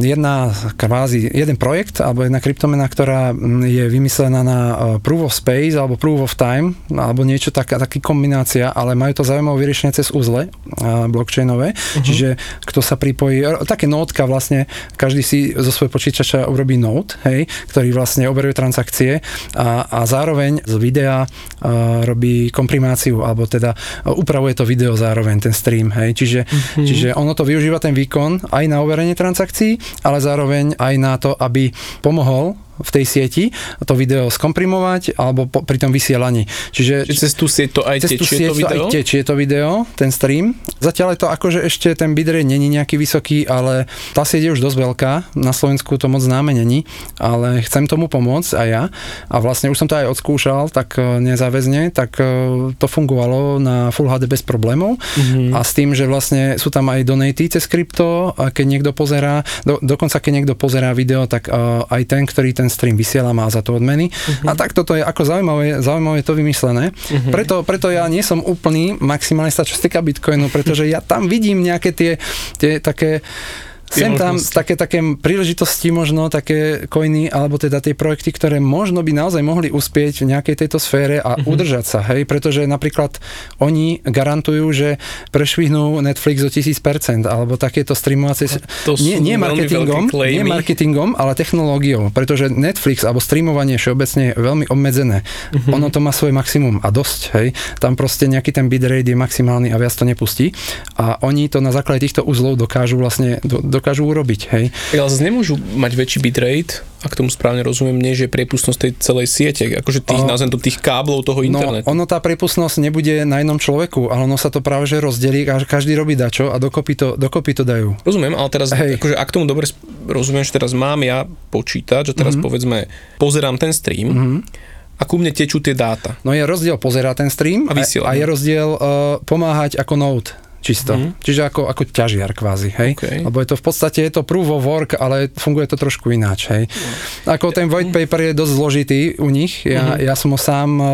jedna kvázi, jeden projekt alebo jedna kryptomena, ktorá je vymyslená na uh, Proof of Space alebo Proof of Time alebo niečo tak, taký kombinácia, ale majú to zaujímavé vyriešenie cez uzle uh, blockchainové, uh-huh. čiže kto sa pripojí, také nótka vlastne, každý si zo svojho počítača urobí nót, hej, ktorý vlastne overuje transakcie a, a zároveň z videa uh, robí komprimáciu alebo teda upravuje to video zároveň, ten stream, hej, čiže, uh-huh. čiže ono to využíva ten výkon aj na overenie transakcií, ale zároveň aj na to, aby pomohol v tej sieti to video skomprimovať alebo po, pri tom vysielaní. Čiže, Čiže cez tú sieť to aj tečie to video? aj tečie to video, ten stream. Zatiaľ je to akože ešte ten bitrate není nejaký vysoký, ale tá sieť je už dosť veľká. Na Slovensku to moc známe není, ale chcem tomu pomôcť aj ja. A vlastne už som to aj odskúšal, tak e, nezáväzne, tak e, to fungovalo na Full HD bez problémov. Mm-hmm. A s tým, že vlastne sú tam aj donaty cez krypto, a keď niekto pozerá, do, dokonca keď niekto pozerá video, tak uh, aj ten, ktorý ten ten stream vysiela, má za to odmeny. Uh-huh. A tak toto je ako zaujímavé, zaujímavé to vymyslené. Uh-huh. Preto, preto ja nie som úplný maximalista, čo sa týka Bitcoinu, pretože ja tam vidím nejaké tie, tie také sem tam také, také príležitosti možno, také coiny, alebo teda tie projekty, ktoré možno by naozaj mohli uspieť v nejakej tejto sfére a uh-huh. udržať sa, hej, pretože napríklad oni garantujú, že prešvihnú Netflix o 1000%, alebo takéto streamovacie... To nie, nie marketingom, nie marketingom, ale technológiou, pretože Netflix alebo streamovanie všeobecne je veľmi obmedzené. Uh-huh. Ono to má svoje maximum a dosť, hej. Tam proste nejaký ten bitrate je maximálny a viac to nepustí. A oni to na základe týchto uzlov dokážu vlastne do, do dokážu urobiť. Hej. Ale zase nemôžu mať väčší bitrate, ak tomu správne rozumiem, než je priepustnosť tej celej siete, akože tých, o, nazvem to, tých káblov toho no, internetu. ono tá priepustnosť nebude na jednom človeku, ale ono sa to práve že rozdelí a každý robí dačo a dokopy to, dokopy to dajú. Rozumiem, ale teraz, Hej. akože ak tomu dobre rozumiem, že teraz mám ja počítať, že teraz mm-hmm. povedzme, pozerám ten stream, mm-hmm a ku mne tečú tie dáta. No je rozdiel pozerať ten stream a, a, a je rozdiel uh, pomáhať ako node čisto. Mm-hmm. Čiže ako, ako ťažiar kvázi, hej. Okay. Lebo je to v podstate, je to proof of work, ale funguje to trošku ináč, hej. Ako ten white paper je dosť zložitý u nich, ja, mm-hmm. ja som ho sám uh,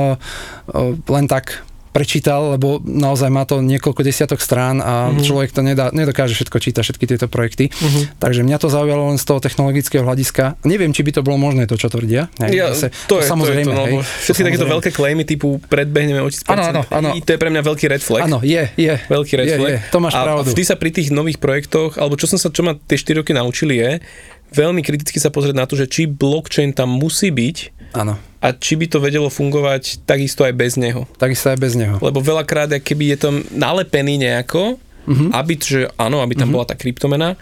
uh, len tak prečítal, lebo naozaj má to niekoľko desiatok strán a mm-hmm. človek to nedá, nedokáže všetko čítať, všetky tieto projekty. Mm-hmm. Takže mňa to zaujalo len z toho technologického hľadiska. Neviem, či by to bolo možné to, čo tvrdia. Ja, to, to, je, samozrejme, to je to, no, hej, všetky to takéto veľké klejmy typu predbehneme o 1000%. Áno, áno, áno. To je pre mňa veľký red flag. Áno, je, je. Veľký red je, flag. Je, to máš a pravdu. vždy sa pri tých nových projektoch, alebo čo som sa, čo ma tie 4 roky naučili je, veľmi kriticky sa pozrieť na to, že či blockchain tam musí byť, Áno. A či by to vedelo fungovať takisto aj bez neho. Takisto aj bez neho. Lebo veľakrát, keby je to nalepený nejako, uh-huh. aby, že áno, aby tam uh-huh. bola tá kryptomena,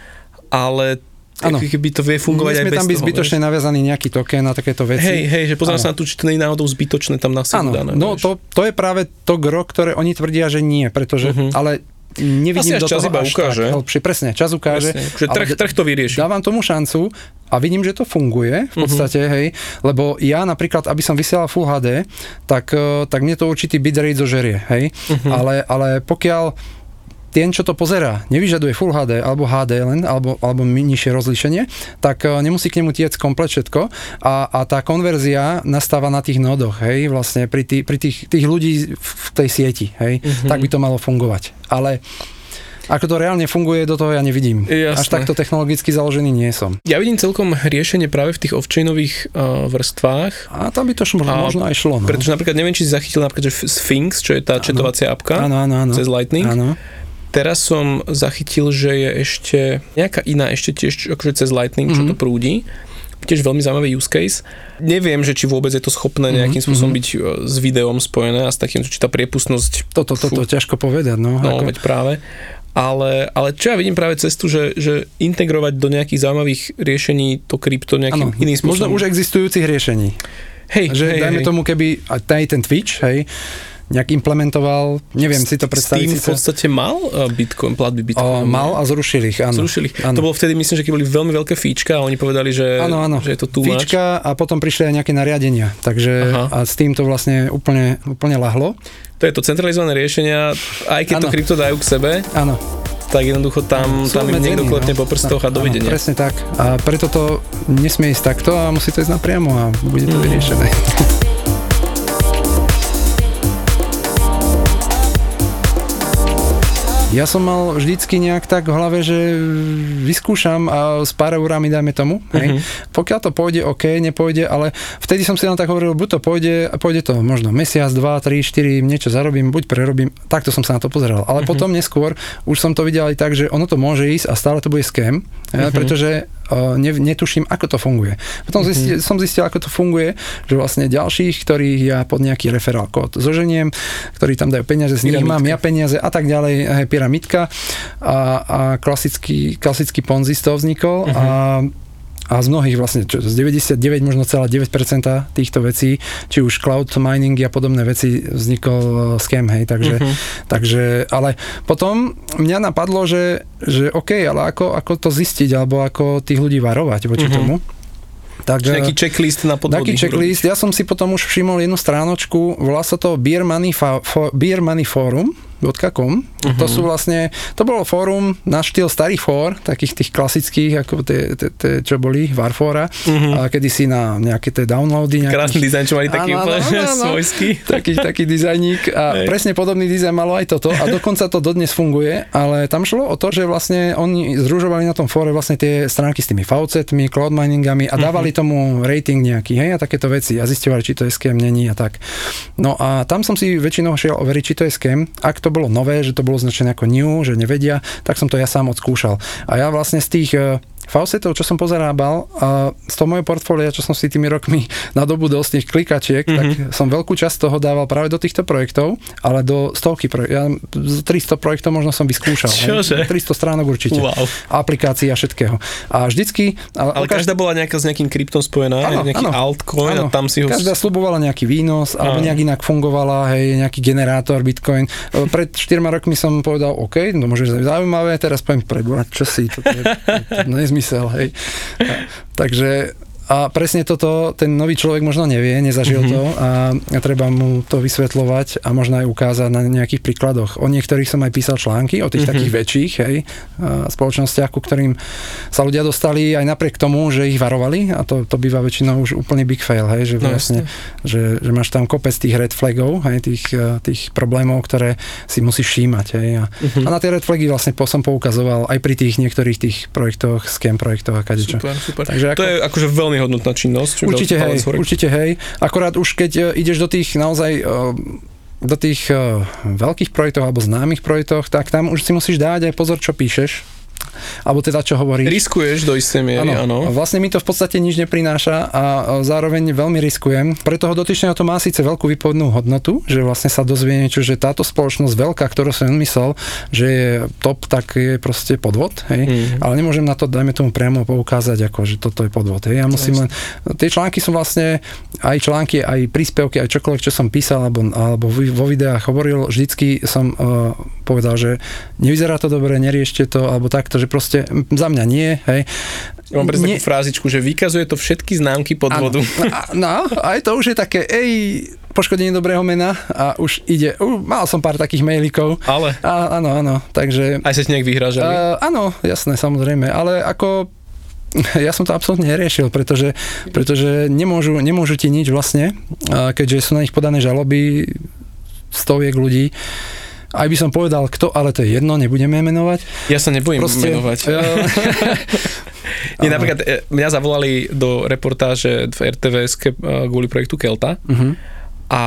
ale Áno. Keby to vie fungovať Nesmie aj bez tam byť zbytočne vieš? naviazaný nejaký token a takéto veci. Hej, hej, že pozerám sa na to, či to nie je náhodou zbytočné tam na Áno, no to, to je práve to gro, ktoré oni tvrdia, že nie, pretože, uh-huh. ale nevidím Asi do čas toho iba až ukáže. Tak, ale, presne, čas ukáže. Presne, že trh, trh to vyrieši. Dávam tomu šancu a vidím, že to funguje v mhm. podstate, uh-huh. hej, lebo ja napríklad, aby som vysielal Full HD, tak, eh, tak mne to určitý bitrate zožerie, hej, uh-huh. ale, ale pokiaľ ten, čo to pozerá, nevyžaduje Full HD alebo HD len, alebo, alebo nižšie rozlíšenie, tak e, nemusí k nemu tiec komplet všetko a, a tá konverzia nastáva na tých nodoch, hej, vlastne pri, tý, pri tých, tých ľudí v tej sieti, hej, mm-hmm. tak by to malo fungovať. Ale ako to reálne funguje, do toho ja nevidím. Jasné. Až takto technologicky založený nie som. Ja vidím celkom riešenie práve v tých ovčejnových uh, vrstvách. A tam by to šlo, možno aj šlo. No. Pretože napríklad neviem, či si zachytil napríklad že Sphinx, čo je tá ano. četovacia apka ano, ano, ano. cez Lightning. Ano Teraz som zachytil, že je ešte nejaká iná, ešte tiež akože cez Lightning, čo mm-hmm. to prúdi tiež veľmi zaujímavý use case. Neviem, že či vôbec je to schopné mhm, nejakým mm-hmm. spôsobom byť e, s videom spojené a s takým, či tá priepustnosť... Toto, toto, to, ťažko povedať, no. No, ako... veď práve. Ale, ale čo ja vidím práve cestu, že, že integrovať do nejakých zaujímavých riešení to krypto nejakým ano, iným spôsobom. Možno už existujúcich riešení. Hej, že hej, dajme hej. tomu, keby aj ten Twitch, hej, nejak implementoval, neviem si to predstaviť. Steam v podstate mal eh, Bitcoin, platby Bitcoin. O, mal a zrušili ich, áno. Zrušili ich. To bolo vtedy, myslím, že keď boli veľmi veľké fíčka a oni povedali, že, áno, áno. že je to tu Fíčka a potom prišli aj nejaké nariadenia, takže Aha. a s tým to vlastne úplne, úplne lahlo. To je to centralizované riešenia, aj keď ano. to krypto dajú k sebe. Áno tak jednoducho tam, tam im niekto klepne no. po prstoch a dovidenia. presne tak. A preto to nesmie ísť takto a musí to ísť napriamo a bude to mm. Ja som mal vždycky nejak tak v hlave, že vyskúšam a s pár eurami dajme tomu. Hej. Uh-huh. Pokiaľ to pôjde, OK, nepôjde, ale vtedy som si len tak hovoril, buď to pôjde, pôjde to možno mesiac, dva, tri, štyri, niečo zarobím, buď prerobím, takto som sa na to pozeral. Ale uh-huh. potom neskôr už som to videl aj tak, že ono to môže ísť a stále to bude scam, uh-huh. pretože ne, netuším, ako to funguje. Potom mm-hmm. som zistil, ako to funguje, že vlastne ďalších, ktorých ja pod nejaký referál kód zoženiem, ktorí tam dajú peniaze, z nich mám ja peniaze a tak ďalej, hej, pyramidka a, a klasický, klasický ponzi z toho vznikol mm-hmm. a a z mnohých vlastne, čo, z 99 možno celá 9% týchto vecí, či už cloud mining a podobné veci vznikol scam, hej, takže, uh-huh. takže ale potom mňa napadlo, že, že OK, ale ako, ako to zistiť, alebo ako tých ľudí varovať voči uh-huh. tomu. Tak, nejaký checklist na podvody. Taký checklist. Ja som si potom už všimol jednu stránočku, volá sa to Beer Money, Fa- Beer Money Forum .com. Uh-huh. To sú vlastne, to bolo fórum na štýl starých fór, takých tých klasických, ako tie, tie, tie čo boli, Warfora, uh-huh. a kedysi na nejaké tie downloady. Nejaký... Krásny dizajn, čo mali taký áno, úplne áno, áno, svojský. Taký, taký dizajník a Hej. presne podobný dizajn malo aj toto a dokonca to dodnes funguje, ale tam šlo o to, že vlastne oni združovali na tom fóre vlastne tie stránky s tými faucetmi, cloud miningami a dávali uh-huh. tomu rating nejaký, hej, a takéto veci a zistovali, či to je scam, není a tak. No a tam som si väčšinou šiel overiť, či to je scam. Ak to bolo nové, že to bolo značené ako new, že nevedia, tak som to ja sám odskúšal. A ja vlastne z tých Faucetov, čo som pozerábal, a z toho mojho portfólia, čo som si tými rokmi na dobu dosť tých klikačiek, mm-hmm. tak mhm. som veľkú časť toho dával práve do týchto projektov, ale do stovky projektov. Ja 300 projektov možno som vyskúšal. Čože? 300 stránok určite. Wow. Aplikácií a všetkého. A vždycky... Ale, ale každá bola nejaká s nejakým kryptom spojená, ano, nejaký ano, altcoin ano, a tam si ho... Každá slubovala nejaký výnos, alebo nejak inak fungovala, hej, nejaký generátor Bitcoin. Pred 4 rokmi som povedal, OK, no môže zaujímavé, teraz poviem preboha, čo si, to, to, to, to, nezmysel, hej. A, takže a presne toto ten nový človek možno nevie, nezažil mm-hmm. to a, a treba mu to vysvetľovať a možno aj ukázať na nejakých príkladoch. O niektorých som aj písal články, o tých mm-hmm. takých väčších hej, spoločnostiach, ku ktorým sa ľudia dostali aj napriek tomu, že ich varovali a to, to býva väčšinou už úplne big fail, hej, že no, vlastne, že, že máš tam kopec tých red flagov, hej, tých, tých problémov, ktoré si musíš všímať. Hej, a, mm-hmm. a na tie red flagy vlastne som poukazoval aj pri tých niektorých tých projektoch, scam projektoch a kadečo. Super, super. Takže to ako, je akože veľmi hodnotná činnosť. Určite hej, určite hej. Akorát už keď e, ideš do tých naozaj e, do tých uh, veľkých projektov alebo známych projektoch, tak tam už si musíš dať aj pozor, čo píšeš, alebo teda čo hovorí. Riskuješ do istej miery, áno. Vlastne mi to v podstate nič neprináša a zároveň veľmi riskujem. Pre toho dotyčného to má síce veľkú výpovednú hodnotu, že vlastne sa dozvie niečo, že táto spoločnosť veľká, ktorú som myslel, že je top, tak je proste podvod, hej. Mm-hmm. Ale nemôžem na to, dajme tomu priamo poukázať, ako že toto je podvod, hej. Ja musím len, tie články sú vlastne, aj články, aj príspevky, aj čokoľvek, čo som písal, alebo, alebo vo videách hovoril, vždycky som uh, povedal, že nevyzerá to dobre, neriešte to, alebo takto, že proste za mňa nie, hej. Ja mám presne takú frázičku, že vykazuje to všetky známky podvodu. No, aj to už je také, ej, poškodenie dobrého mena a už ide, uh, mal som pár takých mailikov. Ale? A, áno, áno, takže... Aj sa ti nejak vyhrážali? Uh, áno, jasné, samozrejme, ale ako ja som to absolútne neriešil, pretože, pretože nemôžu, nemôžu ti nič vlastne, keďže sú na nich podané žaloby stoviek ľudí, aj by som povedal kto, ale to je jedno, nebudeme menovať. Ja sa nebojím Proste, menovať. Nie, napríklad e, mňa zavolali do reportáže v RTVS e, kvôli projektu Kelta uh-huh. a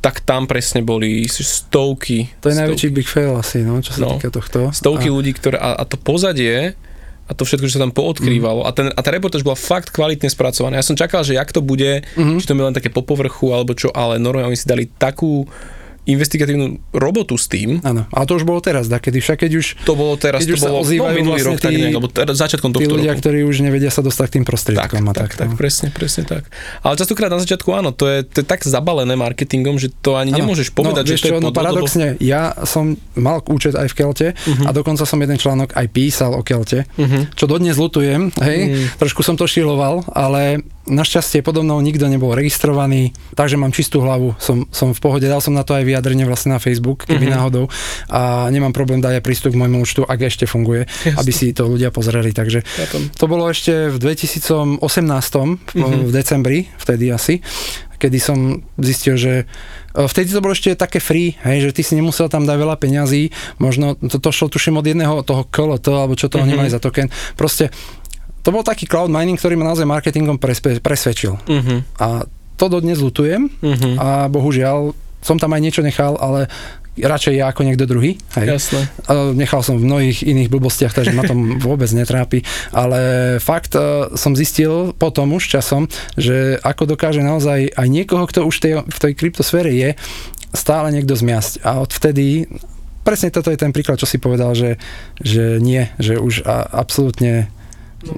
tak tam presne boli stovky. To je stovky. najväčší big fail asi, no, čo sa no, týka tohto. Stovky a... ľudí, ktoré, a, a to pozadie, a to všetko, čo sa tam poodkrývalo. Mm. A, ten, a tá reportáž bola fakt kvalitne spracovaná. Ja som čakal, že jak to bude, mm-hmm. či to bude len také po povrchu, alebo čo, ale normálne oni si dali takú investigatívnu robotu s tým. Áno, ale to už bolo teraz, da, kedy však keď už... To bolo teraz, to bolo no, minulý vlastne rok, tí, tak nejak, alebo teraz, začiatkom tohto tí ľudia, roku. ktorí už nevedia sa dostať k tým prostriedkom. Tak, tak, tak, tak, presne, presne tak. Ale častokrát na začiatku áno, to je, to je tak zabalené marketingom, že to ani ano. nemôžeš no, povedať, no, že to je no, paradoxne, lebo... ja som mal účet aj v Kelte uh-huh. a dokonca som jeden článok aj písal o Kelte, uh-huh. čo dodnes lutujem, hej, uh-huh. trošku som to šiloval, ale Našťastie podobnou nikto nebol registrovaný, takže mám čistú hlavu, som, som v pohode, dal som na to aj vyjadrenie vlastne na Facebook, keby Mhm. náhodou. A nemám problém dať aj prístup k môjmu účtu, ak ešte funguje, Jasné. aby si to ľudia pozreli. Takže to bolo ešte v 2018, v, Mhm. v decembri, vtedy asi, kedy som zistil, že e, vtedy to bolo ešte také free, hej, že ty si nemusel tam dať veľa peňazí, možno to, to šlo tuším od jedného toho KLT, alebo čo to Mhm. oni mali za token. Proste to bol taký cloud mining, ktorý ma naozaj marketingom presvedčil. Mhm. A to dodnes lutujem Mhm. a bohužiaľ som tam aj niečo nechal, ale radšej ja ako niekto druhý. Hej. Jasné. A Nechal som v mnohých iných blbostiach, takže ma tom vôbec netrápi. Ale fakt e, som zistil potom už časom, že ako dokáže naozaj aj niekoho, kto už tej, v tej kryptosfére je, stále niekto zmiasť. A odvtedy, presne toto je ten príklad, čo si povedal, že, že nie, že už a, absolútne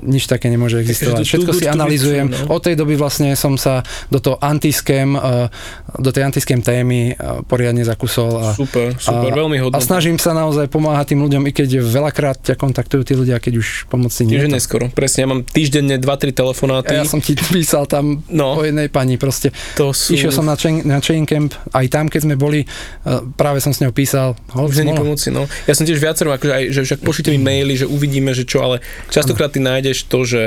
nič také nemôže existovať. Všetko si true, no. Od tej doby vlastne som sa do toho antiskem, eh, do tej antiskem témy eh, poriadne zakusol a Super, super, a, veľmi a hodnotné. snažím sa naozaj pomáhať tým ľuďom, i keď veľakrát ťa kontaktujú tí ľudia, keď už pomoci nie. To- neskoro. Presne, ja mám týždenne 2-3 telefonáty. Ja som ti písal tam No. o jednej pani, proste to sú... išiel som na, chain, na chain camp, aj tam, keď sme boli, eh, práve som s ňou písal, Už pomoci, no. Ja som tiež viacero, akože aj, že však pošlite mi maily, že uvidíme, že čo, ale častokrát ty nájdeš to, že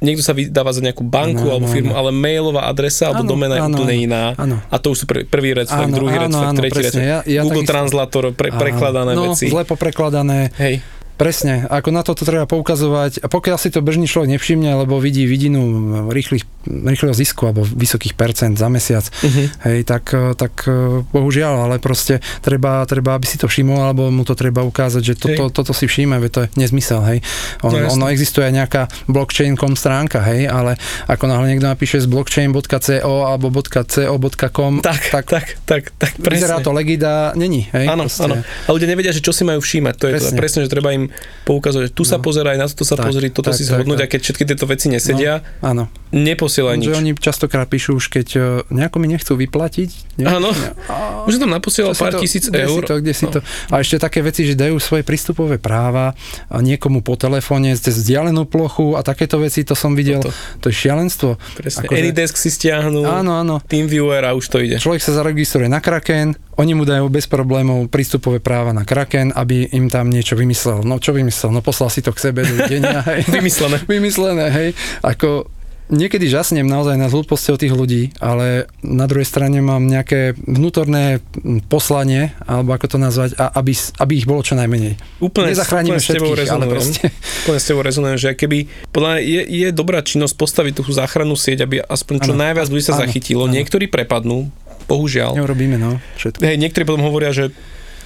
niekto sa vydáva za nejakú banku Áno, alebo áno, firmu, ale mailová adresa alebo Áno, domena je úplne iná. Áno. A to už sú pr- prvý red flag, druhý red áno, flag, tretí red presne. flag. Ja- ja Google takisto- Translator, pre, prekladané no, veci. zle poprekladané, Hej, Presne, ako na toto treba poukazovať. A pokiaľ si to bežný človek nevšimne, lebo vidí vidinu rýchlych, rýchleho zisku alebo vysokých percent za mesiac, Mhm. hej, tak, tak eh, bohužiaľ, ale proste treba, treba, aby si to všimol, alebo mu to treba ukázať, že toto, toto si všíme, veď to je nezmysel, hej. On, jasné. ono existuje aj nejaká blockchain.com stránka, hej, ale ako náhle niekto napíše z blockchain.co alebo .co.com, tak, tak, tak, tak, tak vyzerá presne. to legida, není, hej. Áno, áno. A ľudia nevedia, že čo si majú všímať. To je presne. to. Presne, že treba im poukazovať, že tu sa No. pozeraj, na toto sa Tak, pozri, toto tak, si zhodnúť tak. a keď všetky tieto veci nesedia, Áno. neposielaj nič. Že oni častokrát píšu už, keď eh, nejako mi nechcú vyplatiť. Ne? Áno. A- Už som tam naposielal pár to- tisíc kde eur. Si to, kde si No. to. A ešte také veci, že dajú svoje prístupové práva niekomu po telefóne cez vzdialenú plochu a takéto veci, to som videl. Toto. To je šialenstvo. Presne. Akože- Anydesk si stiahnu, Áno, áno. TeamViewer a už to ide. Človek sa zaregistruje na Kraken, oni mu dajú bez problémov prístupové práva na Kraken, aby im tam niečo vymyslel. No čo vymyslel? No poslal si to k sebe do denia. Hej. Vymyslené. Vymyslené, hej. Ako niekedy žasnem naozaj nad hlúposťou tých ľudí, ale na druhej strane mám nejaké vnútorné poslanie, alebo ako to nazvať, a aby, aby ich bolo čo najmenej. Úplne, Nezachránime úplne všetkých, ale rezonujem. proste. Úplne s tebou rezonujem, že keby, podľa je, je dobrá činnosť postaviť tú záchrannú sieť, aby aspoň čo Áno. najviac ľudí sa Áno. zachytilo. Áno. Niektorí prepadnú, bohužiaľ. Neurobíme, no, všetko. Hej, niektorí potom hovoria, že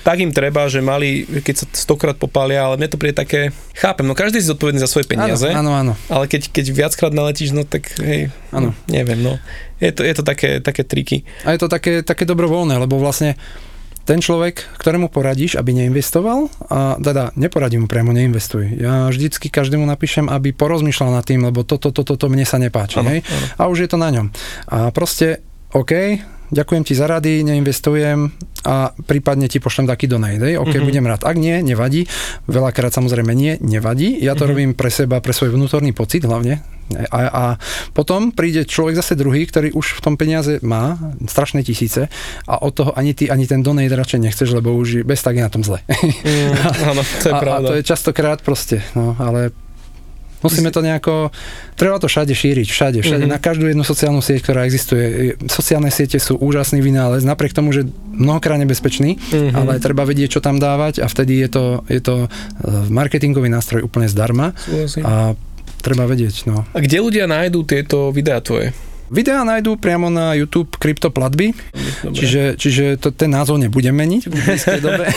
tak im treba, že mali, keď sa stokrát popália, ale mne to príde také, chápem, no každý si zodpovedný za svoje peniaze, Áno, áno, áno. ale keď, keď viackrát naletíš, no tak hej, Áno. neviem, no. Je to, je to také, také triky. A je to také, také dobrovoľné, lebo vlastne ten človek, ktorému poradíš, aby neinvestoval, a teda neporadím mu priamo, neinvestuj. Ja vždycky každému napíšem, aby porozmýšľal nad tým, lebo toto, toto, toto mne sa nepáči. Áno, hej? áno. A už je to na ňom. A proste, OK, ďakujem ti za rady, neinvestujem a prípadne ti pošlem taký donate. OK, Mhm. budem rád. Ak nie, nevadí. Veľakrát samozrejme nie, nevadí. Ja to Mhm. robím pre seba, pre svoj vnútorný pocit hlavne. A, a potom príde človek zase druhý, ktorý už v tom peniaze má strašné tisíce a od toho ani ty, ani ten donate radšej nechceš, lebo už bez tak je na tom zle. Mm, áno, to je a, a pravda. to je častokrát proste, no ale musíme to nejako, treba to všade šíriť, všade, všade, Mhm. na každú jednu sociálnu sieť, ktorá existuje. Sociálne siete sú úžasný vynález, napriek tomu, že mnohokrát nebezpečný, Mhm. ale treba vedieť, čo tam dávať a vtedy je to, je to eh, marketingový nástroj úplne zdarma Súhlasím. a treba vedieť, no. A kde ľudia nájdú tieto videá tvoje? Videá nájdú priamo na YouTube kryptoplatby, Dobre. čiže, čiže to, ten názov nebudem meniť v blízkej dobe.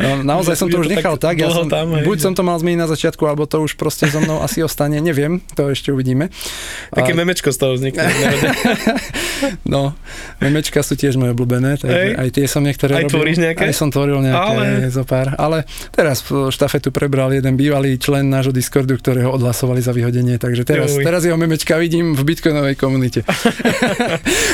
No, Naozaj som to už nechal tak tak, ja som, tam, buď som to mal zmeniť na začiatku, alebo to už proste so mnou asi ostane, neviem, to ešte uvidíme. Také A- memečko z toho vznikne. No, memečka sú tiež moje obľúbené, aj tie som niektoré Aj robil. Aj som tvoril nejaké Ale- zo pár. Ale teraz štafetu prebral jeden bývalý člen nášho Discordu, ktorého odhlasovali za vyhodenie, takže teraz, Juj. teraz jeho memečka vidím v bitcoinovej komunite. Ešte.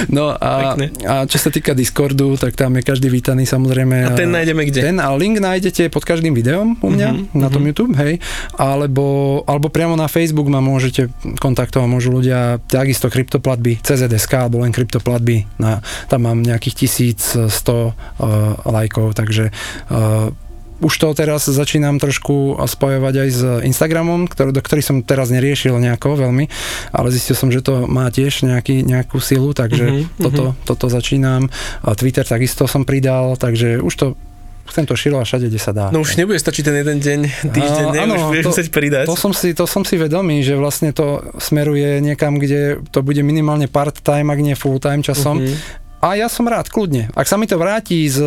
no a, Pekne. a čo sa týka Discordu, tak tam je každý vítaný samozrejme. A ten nájdeme kde? Ten a link nájdete pod každým videom u mňa Mhm, na tom YouTube, hej. Alebo, alebo priamo na Facebook ma môžete kontaktovať, môžu ľudia takisto kryptoplatby, CZSK alebo len kryptoplatby. Na, tam mám nejakých 1100 uh, lajkov, takže uh, už to teraz začínam trošku spojovať aj s Instagramom, ktorý, do ktorý som teraz neriešil nejako veľmi, ale zistil som, že to má tiež nejaký, nejakú silu, takže Mhm, mm-hmm. toto, toto začínam. A Twitter takisto som pridal, takže už to chcem to šilo a všade, kde sa dá. No už nebude stačiť ten jeden deň, týždeň, ne? áno, už budeš to- musieť pridať. To som, si, to som si vedomý, že vlastne to smeruje niekam, kde to bude minimálne part-time, ak nie full-time časom. Mhm. A ja som rád, kľudne. Ak sa mi to vráti z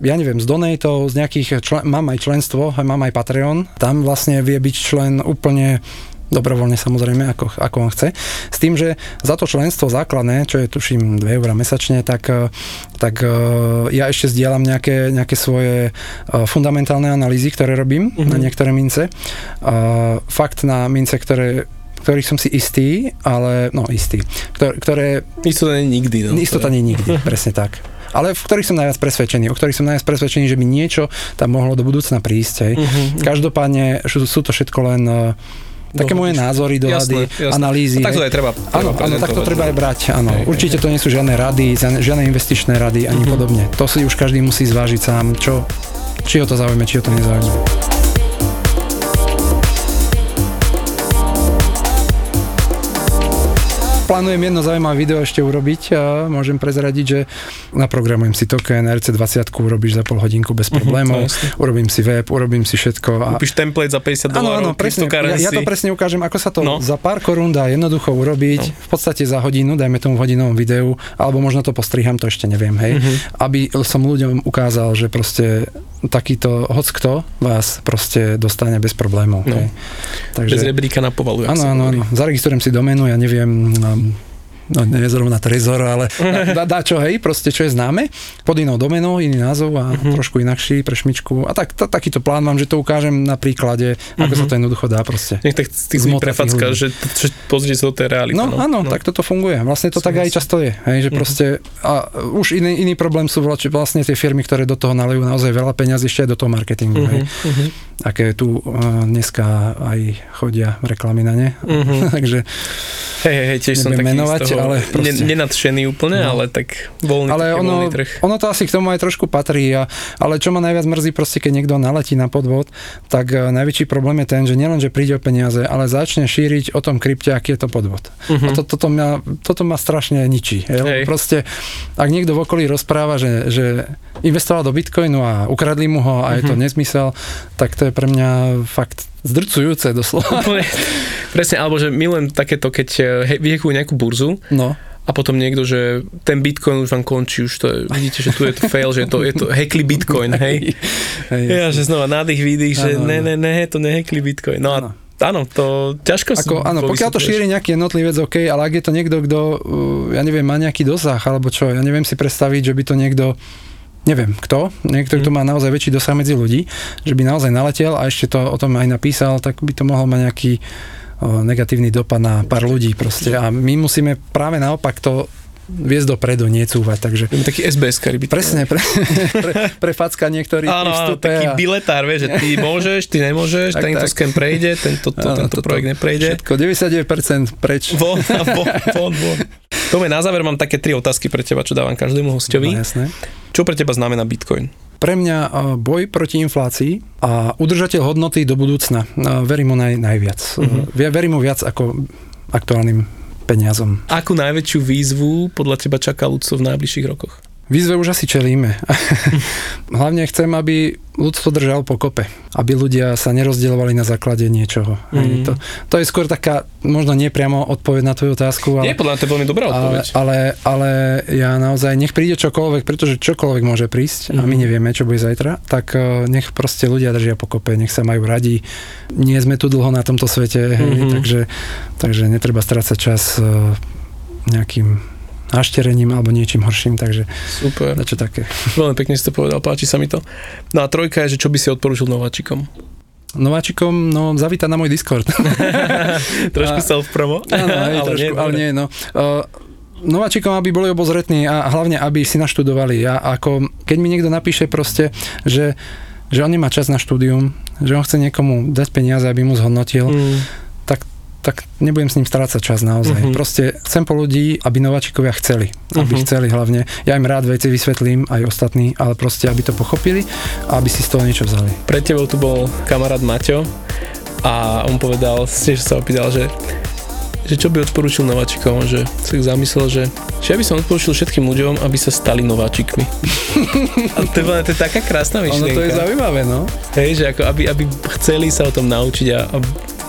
ja neviem, z donatov, z nejakých, člen, mám aj členstvo, mám aj Patreon, tam vlastne vie byť člen úplne dobrovoľne samozrejme, ako, ako on chce. S tým, že za to členstvo základné, čo je tuším 2 eurá mesačne, tak, eh, tak eh, ja ešte zdieľam nejaké, nejaké svoje eh, fundamentálne analýzy, ktoré robím Mhm. mm-hmm. na niektoré mince. Fakt na mince, ktoré ktorých som si istý, ale, no istý, ktoré, ktoré Istota nie nikdy. No, Istota nie nikdy, presne tak. Ale v ktorých som najviac presvedčený, o ktorých som najviac presvedčený, že by niečo tam mohlo do budúcna prísť. Hej. Mhm. Každopádne sú, sú to všetko len uh, také Dohody. moje názory, dohady, Jasné, jasné. analýzy. A tak to hej. aj treba. Áno, treba áno, tak to treba no. aj brať, áno. Hej, hej, Určite to nie sú žiadne rady, žiadne- investičné rady ani Mhm. podobne. To si už každý musí zvážiť sám, čo, či ho to zaujme, či ho to nezaujme. Plánujem jedno zaujímavé video ešte urobiť a môžem prezradiť, že naprogramujem si token, RC20 urobíš za pol hodinku bez problémov, to jasné. urobím si web, urobím si všetko. A Kúpiš template za 50 Áno, dolárov, áno, presne. Ja, ja to presne ukážem, ako sa to No. za pár korún dá jednoducho urobiť, no. v podstate za hodinu, dajme tomu v hodinovom videu, alebo možno to postriham, to ešte neviem, hej, Mhm. aby som ľuďom ukázal, že proste takýto hoc kto vás proste dostane bez problémov. No. Hej. Bez Takže, rebríka na povalu. áno, áno, áno, zaregistrujem si doménu, ja neviem, no nie zrovna Trezor, ale dá, dá čo, hej, proste čo je známe, pod inou domenou, iný názov a Mhm. trošku inakší pre šmičku. A tak, ta, takýto plán mám, že to ukážem na príklade, ako Mhm. sa to jednoducho dá proste. Nech tak ty si prefacka, že, že pozrite sa, to je realita. No, áno, tak toto funguje. Vlastne to tak aj často je. Hej, že Mhm. proste, a už iný, iný problém sú vlastne tie firmy, ktoré do toho nalejú naozaj veľa peňazí ešte aj do toho marketingu. Mhm, Hej. mhm. Aké tu uh, dneska aj chodia reklamy na ne. Mhm. Takže, Hej, hej, tiež som taký menovať, z toho ale proste- nenadšený úplne, No. ale tak voľný, ale taký ono, voľný trh. ono to asi k tomu aj trošku patrí. A, ale čo ma najviac mrzí, proste keď niekto naletí na podvod, tak uh, najväčší problém je ten, že nielen, že príde o peniaze, ale začne šíriť o tom krypte, aký je to podvod. Mhm. A to, toto, mňa, toto ma strašne ničí. Hej. Proste, ak niekto v okolí rozpráva, že, že investoval do bitcoinu a ukradli mu ho a je to Mhm. nezmysel, tak to je pre mňa fakt zdrcujúce doslova. Úplne, presne, alebo že milujem takéto, keď eh, he, vyhekujú nejakú burzu No, a potom niekto, že ten bitcoin už vám končí, už to je, vidíte, že tu je to fail, že je to, je to hackli bitcoin, hej. hej, Ja, že znova nádych, výdych, že ne, ne, ne, to nehackli bitcoin. No a Áno. to ťažko Ako, áno, pokiaľ to šíri nejaký jednotlivec, OK, ale ak je to niekto, kto, uh, ja neviem, má nejaký dosah, alebo čo, ja neviem si predstaviť, že by to niekto neviem kto, niekto, kto Mhm. má naozaj väčší dosah medzi ľudí, že by naozaj naletel a ešte to o tom aj napísal, tak by to mohol mať nejaký negatívny dopad na pár ľudí proste. A my musíme práve naopak to viesť dopredu, necúvať, takže taký SBS kari bitcoin. presne pre, pre, pre facka niektorí Áno, áno, taký a biletár, vieš, že ty môžeš, ty nemôžeš, Tak, tento tak. skem prejde, tento, to, Áno, tento toto. projekt neprejde. všetko, 99% preč. Von, von, von, von. Tome, na záver mám také tri otázky pre teba, čo dávam každému No, hostovi. jasné. Čo pre teba znamená Bitcoin? Pre mňa a, boj proti inflácii a udržateľ hodnoty do budúcna. A, Verím mu naj, najviac. Uh-huh. Verím mu viac ako aktuálnym peniazom. Akú najväčšiu výzvu podľa teba čaká ľudstvo v najbližších rokoch? Výzve už asi čelíme. Hlavne chcem, aby ľudstvo držal pokope. Aby ľudia sa nerozdielovali na základe niečoho. Mm. To, to je skôr taká, možno nie priamo odpoveď na tvoju otázku, ale, Nie, podľa mňa to je veľmi dobrá ale, odpoveď. ale, ale ja naozaj, nech príde čokoľvek, pretože čokoľvek môže prísť a my Mhm. nevieme, čo bude zajtra, tak eh, nech proste ľudia držia pokope, nech sa majú radi. Nie sme tu dlho na tomto svete, hej, Mhm. takže, takže netreba strácať čas eh, nejakým našterením alebo niečím horším, takže Super. na čo také. Veľmi pekne si to povedal, páči sa mi to. No a trojka je, že čo by si odporúčil nováčikom? Nováčikom, no zavítať na môj Discord. Trošku A- self promo. Áno, hej, ale trošku, nie, ale nie, no. Uh, nováčikom, aby boli obozretní a hlavne, aby si naštudovali. Ja ako, keď mi niekto napíše proste, že, že on nemá čas na štúdium, že on chce niekomu dať peniaze, aby mu zhodnotil, mm. Tak nebudem s ním strácať čas naozaj. Uh-huh. Proste chcem po ľudí, aby nováčikovia chceli. Aby uh-huh. chceli hlavne. Ja im rád veci vysvetlím, aj ostatní, ale proste, aby to pochopili a aby si z toho niečo vzali. Pred tebou tu bol kamarát Maťo a on povedal, že sa opýtal, že že čo by odporúčil nováčikom, že sa zamyslel, že, že ja by som odporúčil všetkým ľuďom, aby sa stali nováčikmi. a to je, to je taká krásna myšlienka. Ono to je zaujímavé, no. Hej, že ako aby, aby chceli sa o tom naučiť a, a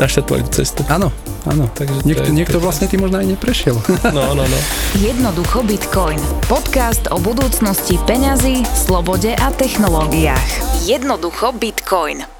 naštartovali cestu. Áno, áno. Takže Niek- je, niekto vlastne tým možno aj neprešiel. No, no, no. Jednoducho Bitcoin. Podcast o budúcnosti peňazí, slobode a technológiách. Jednoducho Bitcoin.